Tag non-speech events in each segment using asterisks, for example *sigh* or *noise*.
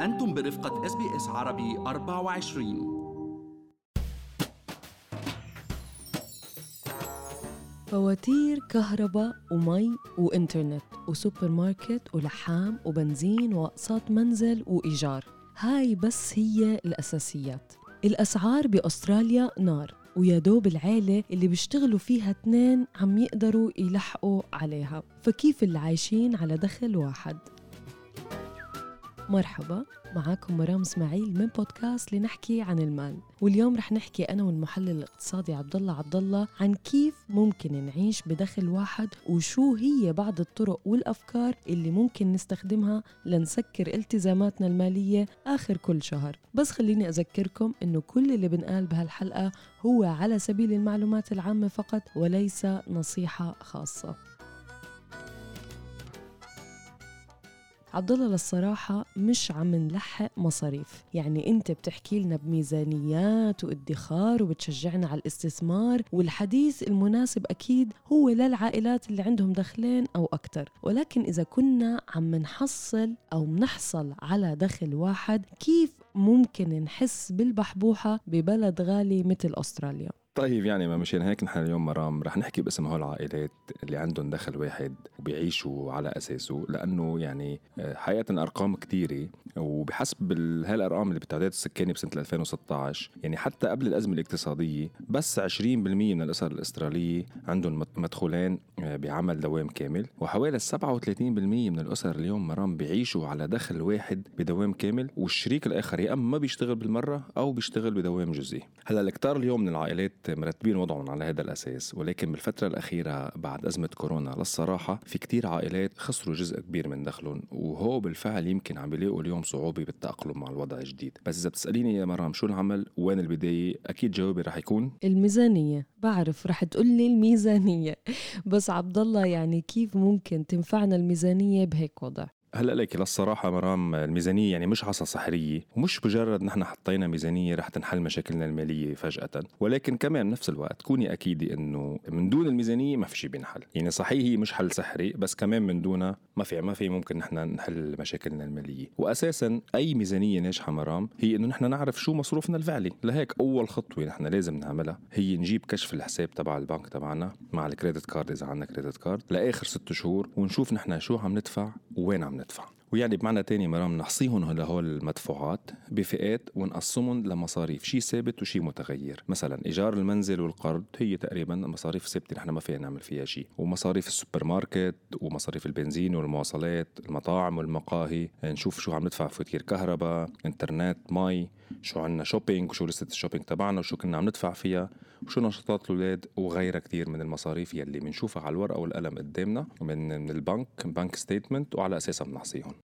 أنتم برفقة SBS عربي 24 فواتير كهرباء ومي وإنترنت وسوبر ماركت ولحام وبنزين وأقساط منزل وإيجار. هاي بس هي الأساسيات. الأسعار بأستراليا نار ويا دوب العيلة اللي بيشتغلوا فيها اثنين عم يقدروا يلحقوا عليها. فكيف اللي عايشين على دخل واحد؟ مرحبا معاكم مرام إسماعيل من بودكاست لنحكي عن المال. واليوم رح نحكي أنا والمحلل الاقتصادي عبد الله عبد الله عن كيف ممكن نعيش بدخل واحد وشو هي بعض الطرق والأفكار اللي ممكن نستخدمها لنسكر التزاماتنا المالية آخر كل شهر. بس خليني أذكركم إنه كل اللي بنقال بهالحلقة هو على سبيل المعلومات العامة فقط وليس نصيحة خاصة. عبد الله للصراحة مش عم نلحق مصاريف. يعني انت بتحكي لنا بميزانيات وادخار وبتشجعنا على الاستثمار والحديث المناسب أكيد هو للعائلات اللي عندهم دخلين أو أكثر ولكن إذا كنا عم نحصل أو منحصل على دخل واحد كيف ممكن نحس بالبحبوحة ببلد غالي مثل أستراليا؟ طيب يعني ما مشان هيك نحن اليوم مرام رح نحكي باسم هول العائلات اللي عندهم دخل واحد وبيعيشوا على أساسه لأنه يعني آه، حقيقه أرقام كثيره وبحسب هالأرقام اللي بالتعداد السكاني بسنة 2016 يعني حتى قبل الأزمة الاقتصادية بس 20% من الأسر الأسترالية عندهم مدخولين آه، بعمل دوام كامل وحوالي 37% من الأسر اليوم مرام بيعيشوا على دخل واحد بدوام كامل والشريك الآخر يا أما ما بيشتغل بالمرة أو بيشتغل بدوام جزئي. هلأ الكتار اليوم من العائلات مرتبين وضعهم على هذا الأساس ولكن بالفترة الأخيرة بعد أزمة كورونا للصراحة في كتير عائلات خسروا جزء كبير من دخلهم وهو بالفعل يمكن عم بيلاقوا اليوم صعوبة بالتأقلم مع الوضع الجديد. بس إذا بتسأليني يا مرام شو العمل؟ وين البداية؟ أكيد جوابي رح يكون الميزانية. بعرف رح تقول لي الميزانية. *laughs* بس عبد الله يعني كيف ممكن تنفعنا الميزانية بهيك وضع؟ هلأ ليك للصراحة مرام الميزانية يعني مش عصا سحرية ومش مجرد نحن حطينا ميزانية رح تنحل مشاكلنا المالية فجأة ولكن كمان بنفس الوقت كوني أكيدة إنه من دون الميزانية ما في شيء بينحل. يعني صحيح هي مش حل سحري بس كمان من دونها ما في ما في ممكن نحن نحل مشاكلنا المالية. وأساسا أي ميزانية ناجحة مرام هي إنه نحن نعرف شو مصروفنا الفعلي. لهيك أول خطوة نحن لازم نعملها هي نجيب كشف الحساب تبع البنك تبعنا مع ال credit card إذا عندنا credit card لآخر ست شهور ونشوف نحن شو عم ندفع وين عم ندفع بالتفصيل. ويعني بمعنى تاني مرام نحصيهم لهول المدفوعات بفئات ونقسمهم لمصاريف شيء ثابت وشيء متغير. مثلا إيجار المنزل والقرض هي تقريبا مصاريف ثابتة نحن ما فينا نعمل فيها شيء ومصاريف السوبر ماركت ومصاريف البنزين والمواصلات المطاعم والمقاهي. نشوف شو عم ندفع فواتير كهرباء إنترنت مي شو عنا shopping وشو لستة ال shopping تبعنا وشو كنا عم ندفع فيها وشو نشاطات الأولاد وغيرها كثير من المصاريف يلي بنشوفها على الورقة والقلم قدامنا من من البنك bank statement وعلى أساسها بنحصيهم.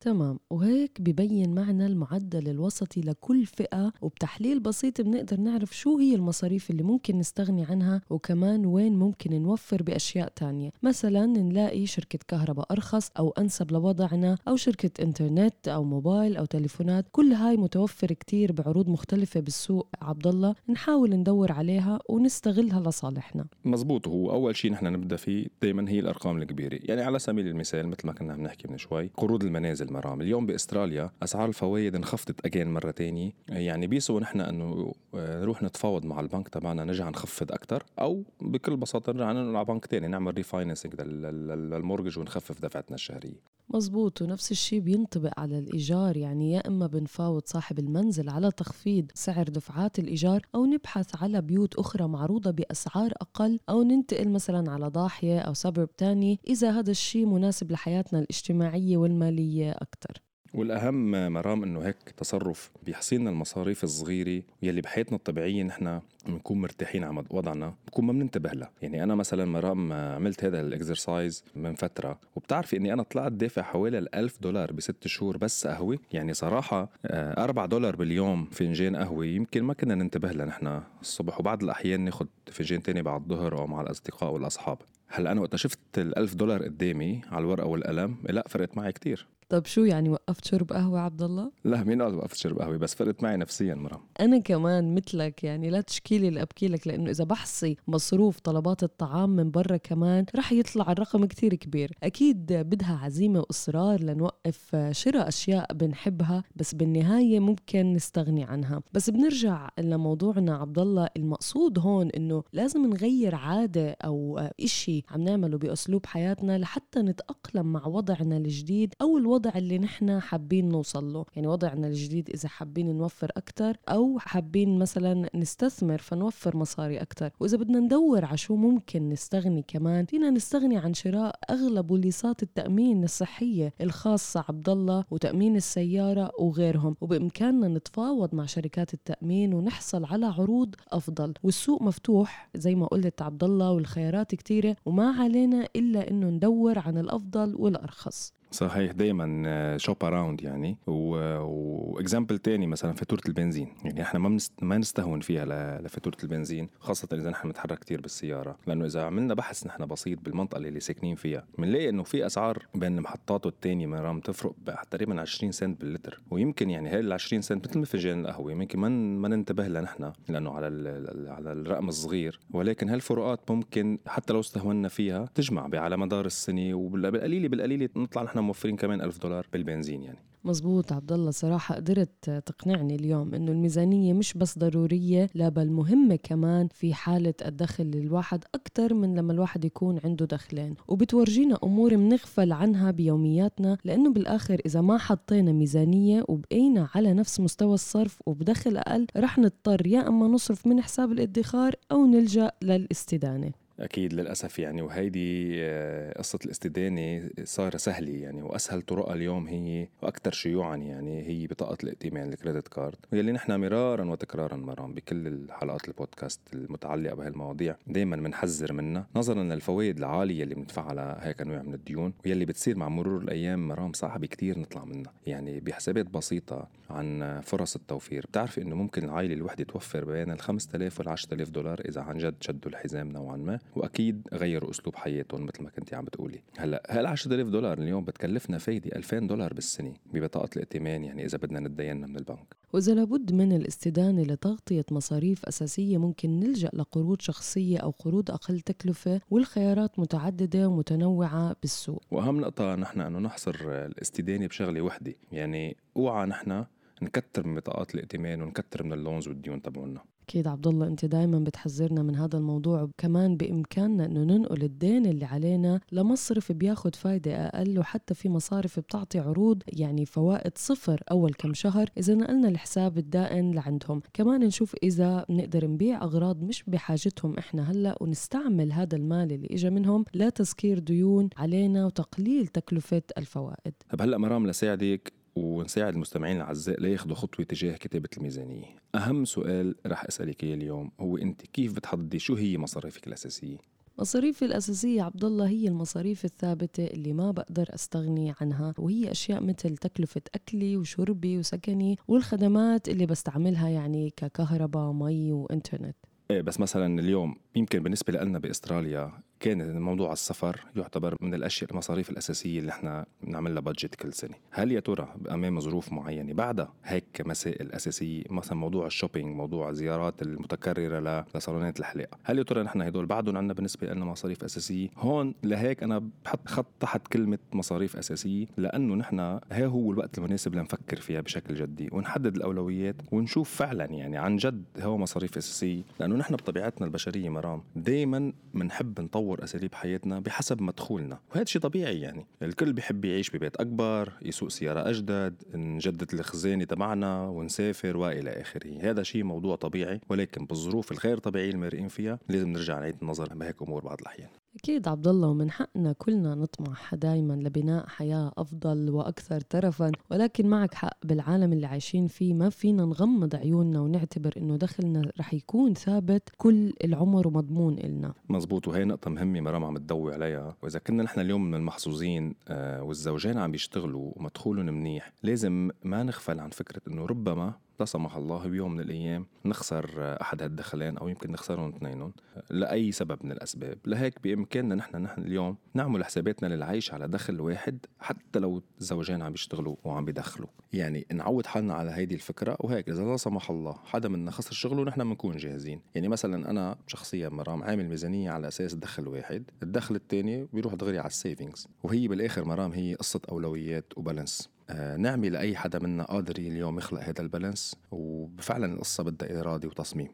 تمام. وهيك ببين معنا المعدل الوسطي لكل فئة وبتحليل بسيط بنقدر نعرف شو هي المصاريف اللي ممكن نستغني عنها وكمان وين ممكن نوفر بأشياء تانية. مثلا نلاقي شركة كهرباء أرخص أو أنسب لوضعنا أو شركة إنترنت أو موبايل أو تليفونات. كل هاي متوفر كتير بعروض مختلفة بالسوق عبد الله نحاول ندور عليها ونستغلها لصالحنا. مزبوط. هو أول شيء نحن نبدأ فيه دائما هي الأرقام الكبيرة. يعني على سبيل المثال مثل ما كنا عم نحكي من شوي قروض المنازل. المرام. اليوم بأستراليا أسعار الفوائد انخفضت اجين مرة تانية يعني بيسوى نحن أنه آه، نروح نتفاوض مع البنك تبعنا نرجع نخفض أكثر أو بكل بساطة نرجع على بنك تاني نعمل ريفاينانسنج للمورجج ونخفف دفعتنا الشهرية. مزبوط ونفس الشيء بينطبق على الإيجار يعني يا إما بنفاوض صاحب المنزل على تخفيض سعر دفعات الإيجار أو نبحث على بيوت أخرى معروضة بأسعار أقل أو ننتقل مثلا على ضاحية أو سبب تاني إذا هذا الشيء مناسب لحياتنا الاجتماعية والمالية أكثر والأهم مرام إنه هيك تصرف بيحصيلنا المصاريف الصغيرة يلي بحياتنا الطبيعية نحن بنكون مرتاحين على وضعنا بكون ما بننتبه لها. يعني أنا مثلا مرام عملت هذا الاكسرسايز من فترة وبتعرفي إني أنا طلعت دافع حوالي الألف دولار بست شهور بس قهوة. يعني صراحة 4 آه، دولار باليوم فنجان قهوة يمكن ما كنا ننتبه لها نحن الصبح. وبعض الأحيان ناخذ فنجان تاني بعد الظهر أو مع الأصدقاء والأصحاب. هلأ أنا وقت شفت الألف دولار قدامي على الورقة والقلم لا فرقت معي كتير. طب شو يعني وقفت شرب قهوة عبد الله؟ لا مين قال وقفت شرب قهوة؟ بس فرقت معي نفسيا مرام. أنا كمان مثلك يعني لا تشكيلي اللي أبكي لك لأنه إذا بحصي مصروف طلبات الطعام من برا كمان رح يطلع الرقم كتير كبير. أكيد بدها عزيمة وإصرار لنوقف شراء أشياء بنحبها بس بالنهاية ممكن نستغني عنها. بس بنرجع لموضوعنا عبد الله المقصود هون إنه لازم نغير عادة أو إشي عم نعمله بأسلوب حياتنا لحتى نتأقلم مع وضعنا الجديد أو الوضع اللي نحن حابين نوصل له. يعني وضعنا الجديد إذا حابين نوفر أكتر أو حابين مثلا نستثمر فنوفر مصاري أكتر. وإذا بدنا ندور على شو ممكن نستغني كمان فينا نستغني عن شراء أغلب بوليصات التأمين الصحية الخاصة عبد الله وتأمين السيارة وغيرهم. وبإمكاننا نتفاوض مع شركات التأمين ونحصل على عروض أفضل. والسوق مفتوح زي ما قلت عبد الله والخيارات كتيرة وما علينا إلا إنه ندور عن الأفضل والأرخص. صحيح دائما shop around يعني. و example تاني مثلا فاتورة البنزين. يعني إحنا ما منست... ما نستهون فيها ل... لفاتورة البنزين خاصة إذا نحن بنتحرك كثير بالسيارة. لأنه إذا عملنا بحث نحن بسيط بالمنطقة اللي ساكنين فيها بنلاقي إنه في أسعار بين المحطات والتانية مرام تفرق تقريبا 20 سنت باللتر. ويمكن يعني هاي ال 20 سنت مثل ما فنجان القهوة يمكن ما ما ننتبه لها نحن لأنه على ال... على الرقم الصغير. ولكن هالفروقات ممكن حتى لو استهونا فيها تجمع على مدار السنة وبالقليلة بالقليلة نطلع نحن موفرين كمان ألف دولار بالبنزين يعني. مزبوط عبد الله صراحة قدرت تقنعني اليوم إنه الميزانية مش بس ضرورية لا بل مهمة كمان في حالة الدخل للواحد أكثر من لما الواحد يكون عنده دخلين. وبتورجينا أمور بنغفل عنها بيومياتنا لأنه بالآخر إذا ما حطينا ميزانية وبقينا على نفس مستوى الصرف وبدخل أقل رح نضطر يا أما نصرف من حساب الادخار أو نلجأ للاستدانة. أكيد للأسف يعني وهيدي آه، قصة الاستدانة صار سهله يعني وأسهل طرقها اليوم هي وأكثر شيوعا يعني هي بطاقة الائتمان ال credit card. واللي نحن مرارا وتكرارا مرام بكل الحلقات البودكاست المتعلقة بهالمواضيع دائما بنحذر منها نظرا للفوائد العالية اللي بندفعها على هيك انواع من الديون واللي بتصير مع مرور الأيام مرام صعب كتير نطلع منها. يعني بحسابات بسيطة عن فرص التوفير بتعرفي إنه ممكن العائلة الوحدة توفر بين ال 5000 وال 10000 دولار إذا عن جد شدوا الحزام نوعا ما. وأكيد غيروا أسلوب حياتهم مثل ما كنتي عم بتقولي. هلأ هال 10000 دولار اليوم بتكلفنا فايدة 2000 دولار بالسنة ببطاقة الائتمان؟ يعني إذا بدنا نتدينها من البنك. وإذا لابد من الاستدانة لتغطية مصاريف أساسية ممكن نلجأ لقروض شخصية أو قروض أقل تكلفة والخيارات متعددة ومتنوعة بالسوق. وأهم نقطة نحن أنه نحصر الاستدانة بشغلة وحدة. يعني أوعى نحن نكتر من بطاقات الائتمان ونكتر من اللونز والديون تبعونا. أكيد عبد الله أنت دائما بتحذرنا من هذا الموضوع وكمان بإمكاننا إنه ننقل الدين اللي علينا لمصرف بياخد فايدة أقل وحتى في مصارف بتعطي عروض يعني فوائد صفر أول كم شهر. إذا نقلنا الحساب الدائن لعندهم. كمان نشوف إذا بنقدر نبيع أغراض مش بحاجتهم إحنا هلأ ونستعمل هذا المال اللي إجا منهم لتسكير ديون علينا وتقليل تكلفة الفوائد. طب هلأ مرام لساعدك ونساعد المستمعين الأعزاء لياخذوا خطوة تجاه كتابة الميزانية. أهم سؤال رح أسألك إياه اليوم هو أنت كيف بتحددي شو هي مصاريفك الأساسية؟ مصاريفي الأساسية عبد الله هي المصاريف الثابتة اللي ما بقدر أستغني عنها وهي أشياء مثل تكلفة أكلي وشربي وسكني والخدمات اللي بستعملها يعني ككهرباء مي وإنترنت إيه بس مثلا اليوم يمكن بالنسبة لنا بأستراليا كان موضوع السفر يعتبر من الأشياء المصاريف الأساسية اللي إحنا بنعمل لها budget كل سنة، هل يا ترى أمام ظروف معينة بعدها هيك مسائل أساسية مثلا موضوع ال shopping، موضوع الزيارات المتكررة لصالونات الحلاقة، هل يا ترى نحن هدول بعدهم عندنا بالنسبة لنا مصاريف أساسية؟ هون لهيك أنا بحط خط تحت كلمة مصاريف أساسية لأنه نحن ها هو الوقت المناسب لنفكر فيها بشكل جدي ونحدد الأولويات ونشوف فعلا يعني عن جد هو مصاريف أساسية، لأنه نحن بطبيعتنا البشرية مرام دائما بنحب نطور نطور أساليب حياتنا بحسب مدخولنا وهذا شيء طبيعي يعني. الكل بيحب يعيش ببيت أكبر يسوق سيارة أجدد نجدد الخزانة تبعنا ونسافر وإلى آخره. هذا شيء موضوع طبيعي ولكن بالظروف الغير طبيعية المرئين فيها لازم نرجع نعيد النظر بهيك أمور بعض الأحيان. أكيد عبد الله ومن حقنا كلنا نطمح دائما لبناء حياة أفضل وأكثر ترفا. ولكن معك حق بالعالم اللي عايشين فيه ما فينا نغمض عيوننا ونعتبر إنه دخلنا رح يكون ثابت كل العمر ومضمون إلنا. مزبوط وهي نقطة مهمة مرام عم تضوي عليها. وإذا كنا نحن اليوم من المحظوظين آه والزوجين عم بيشتغلوا ومدخولهم منيح لازم ما نغفل عن فكرة إنه ربما لا سمح الله بيوم من الأيام نخسر أحد هالدخلين أو يمكن نخسرهم اثنينهم لأي سبب من الأسباب. لهيك بإمكاننا نحن نحن اليوم نعمل حساباتنا للعيش على دخل واحد حتى لو الزوجين عم بيشتغلوا وعم بيدخلوا يعني نعود حالنا على هيدي الفكرة. وهيك إذا لا سمح الله حدا منا خسر شغله نحن بنكون جاهزين. يعني مثلا أنا شخصيا مرام عامل ميزانية على أساس دخل واحد الدخل الثاني بيروح دغري على السيفنجز وهي بالآخر مرام هي قصة أولويات وبالانس. آه نعمي لأي حدا منا قادر اليوم يخلق هذا البالانس وفعلا القصة بدها إرادة وتصميم.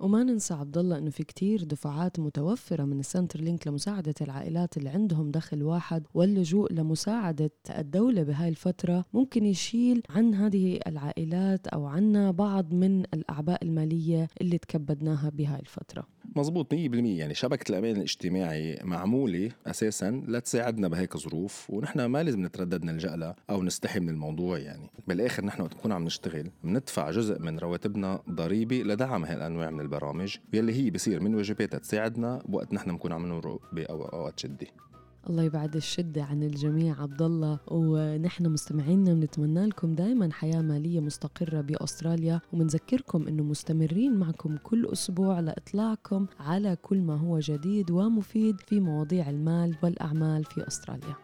وما ننسى عبد الله إنه في كتير دفعات متوفرة من السنتر لينك لمساعدة العائلات اللي عندهم دخل واحد واللجوء لمساعدة الدولة بهاي الفترة ممكن يشيل عن هذه العائلات أو عنا بعض من الأعباء المالية اللي تكبدناها بهاي الفترة. مزبوط 100% يعني شبكة الأمان الاجتماعي معمولة أساسا لتساعدنا بهيك ظروف ونحن ما لازم نتردد نلجأ لها أو نستحي من الموضوع يعني. بالآخر نحن وقت نكون عم نشتغل بندفع جزء من رواتبنا ضريبة لدعم هالأنواع من البرامج يلي هي بصير من واجباتها تساعدنا بوقت نحن نكون عم نمرق بأوقات شدة. الله يبعد الشدة عن الجميع عبد الله ونحن مستمعينا بنتمنى لكم دائما حياة مالية مستقرة بأستراليا وبنذكركم أنه مستمرين معكم كل أسبوع لإطلاعكم على كل ما هو جديد ومفيد في مواضيع المال والأعمال في أستراليا.